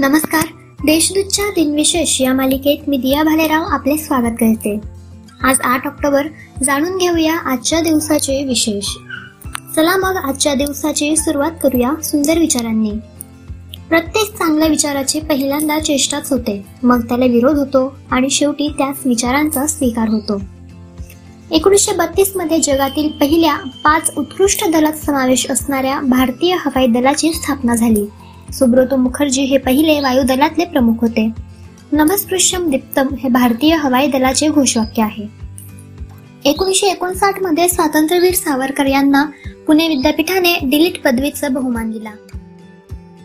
नमस्कार. देशदूतच्या दिनविशेष या मालिकेत मी दिया भालेराव आपले स्वागत करते. आज आठ ऑक्टोबर जाणून घेऊया आजच्या दिवसाचे विशेष. चला मग आजच्या दिवसाची सुरुवात करूया सुंदर विचारांनी. प्रत्येक चांगल्या विचाराची पहिल्यांदा चेष्टाच होते. मग त्याला विरोध होतो आणि शेवटी त्याच विचारांचा स्वीकार होतो. एकोणीसशे बत्तीसमध्ये जगातील पहिल्या पाच उत्कृष्ट दलात समावेश असणाऱ्या भारतीय हवाई दलाची स्थापना झाली. सुब्रतो मुखर्जी हे पहिले वायुदलातले प्रमुख होते. नभस्पृश्यम दीप्तम हे भारतीय हवाई दलाचे घोषवाक्य आहे. एकोणीसशे एकोणसाठमध्ये स्वातंत्र्यवीर सावरकर यांना पुणे विद्यापीठाने डिलीट पदवीचा बहुमान दिला.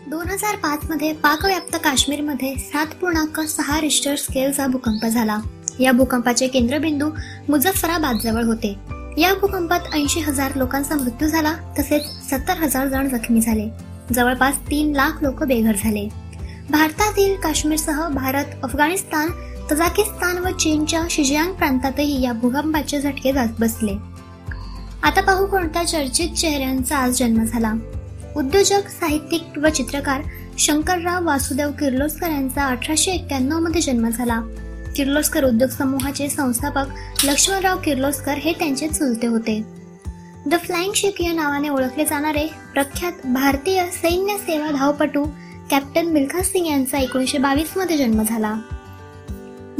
दोन हजार पाच मध्ये पाकव्याप्त काश्मीरमध्ये सात पूर्णांक सहा रिस्टर स्केलचा भूकंप झाला. या भूकंपाचे केंद्रबिंदू मुझफ्फराबाद जवळ होते. या भूकंपात ऐंशी हजार लोकांचा मृत्यू झाला तसेच सत्तर हजार जण जखमी झाले. जवळपास तीन लाख लोक बेघर झाले. भारतातील काश्मीरसह भारत अफगाणिस्तान तजाकिस्तान व चीनच्या शिजियांग प्रांतातही या भूकंपाचे झटके जात बसले. आता पाहू कोणत्या चर्चित चेहऱ्यांचा आज जन्म झाला. उद्योजक साहित्यिक व चित्रकार शंकरराव वासुदेव किर्लोस्कर यांचा अठराशे एक्क्याण्णवमध्ये जन्म झाला. किर्लोस्कर उद्योग समूहाचे संस्थापक लक्ष्मणराव किर्लोस्कर हे त्यांचे चुलते होते. द फ्लाइंग शेक या नावाने ओळखले जाणारे प्रख्यात भारतीय सैन्य सेवा धावपटू कॅप्टन मिल्खा सिंग यांचा एकोणीसशे बावीसमध्ये जन्म झाला.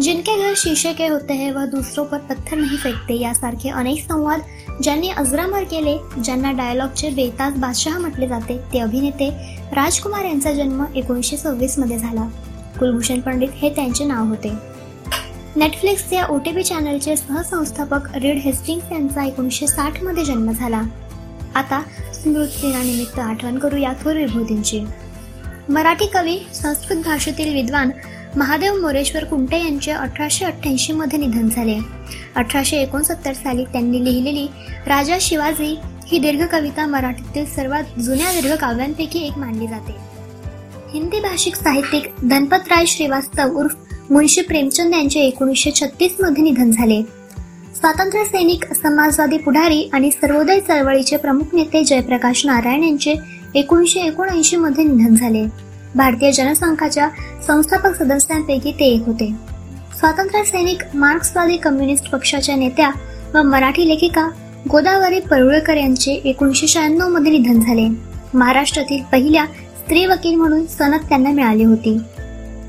जिनके घर शीशे के होते हैं वह दूसरों पर पत्थर नहीं फेकते यासारखे अनेक संवाद ज्यांनी अजरामर केले ज्यांना डायलॉगचे बेताज बादशहा म्हटले जाते. ते अभिनेते राजकुमार यांचा जन्म एकोणीसशे सव्वीसमध्ये झाला. कुलभूषण पंडित हे त्यांचे नाव होते. नेटफ्लिक्स या ओ टी पी चॅनलचे सहसंस्थापक रेड हेस्टिंग्स यांचा एकोणीसशे साठमध्ये जन्म झाला. आता स्मृती दिनानिमित्त आठवण करूया थोर विभूतींची. मराठी कवी संस्कृत भाषेतील विद्वान महादेव मोरेश्वर कुंटे यांचे अठराशे अठ्ठ्याऐंशीमध्ये निधन झाले. अठराशे एकोणसत्तर साली त्यांनी लिहिलेली राजा शिवाजी ही दीर्घ कविता मराठीतील सर्वात जुन्या दीर्घ काव्यांपैकी एक मानली जाते. हिंदी भाषिक साहित्यिक धनपतराय श्रीवास्तव उर्फ मुंशी प्रेमचंद यांचे एकोणीसशे छत्तीसमध्ये निधन झाले. स्वातंत्र्य सैनिक समाजवादी पुढारी आणि सर्वोदय चळवळीचे प्रमुख नेते जयप्रकाश नारायण यांचे एकोणीसशे एकोणऐंशी मध्ये निधन झाले. भारतीय जनसंघाच्या संस्थापक सदस्यांपैकी ते एक होते. स्वातंत्र्य सैनिक मार्क्सवादी कम्युनिस्ट पक्षाच्या नेत्या व मराठी लेखिका गोदावरी परुळकर यांचे एकोणीसशे शहाण्णवमध्ये निधन झाले. महाराष्ट्रातील पहिल्या स्त्री वकील म्हणून सनद त्यांना मिळाली होती.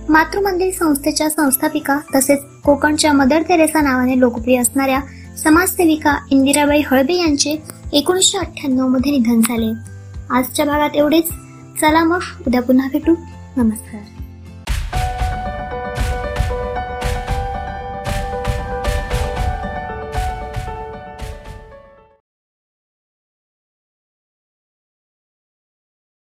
मातृमंदिर संस्थेच्या संस्थापिका तसेच कोकणच्या मदर तेरेसा नावाने लोकप्रिय असणाऱ्या समाजसेविका इंदिराबाई हळबे यांचे एकोणीसशे अठ्ठ्याण्णवमध्ये निधन झाले. आजच्या भागात एवढेच. चला मग उद्या पुन्हा भेटू. नमस्कार.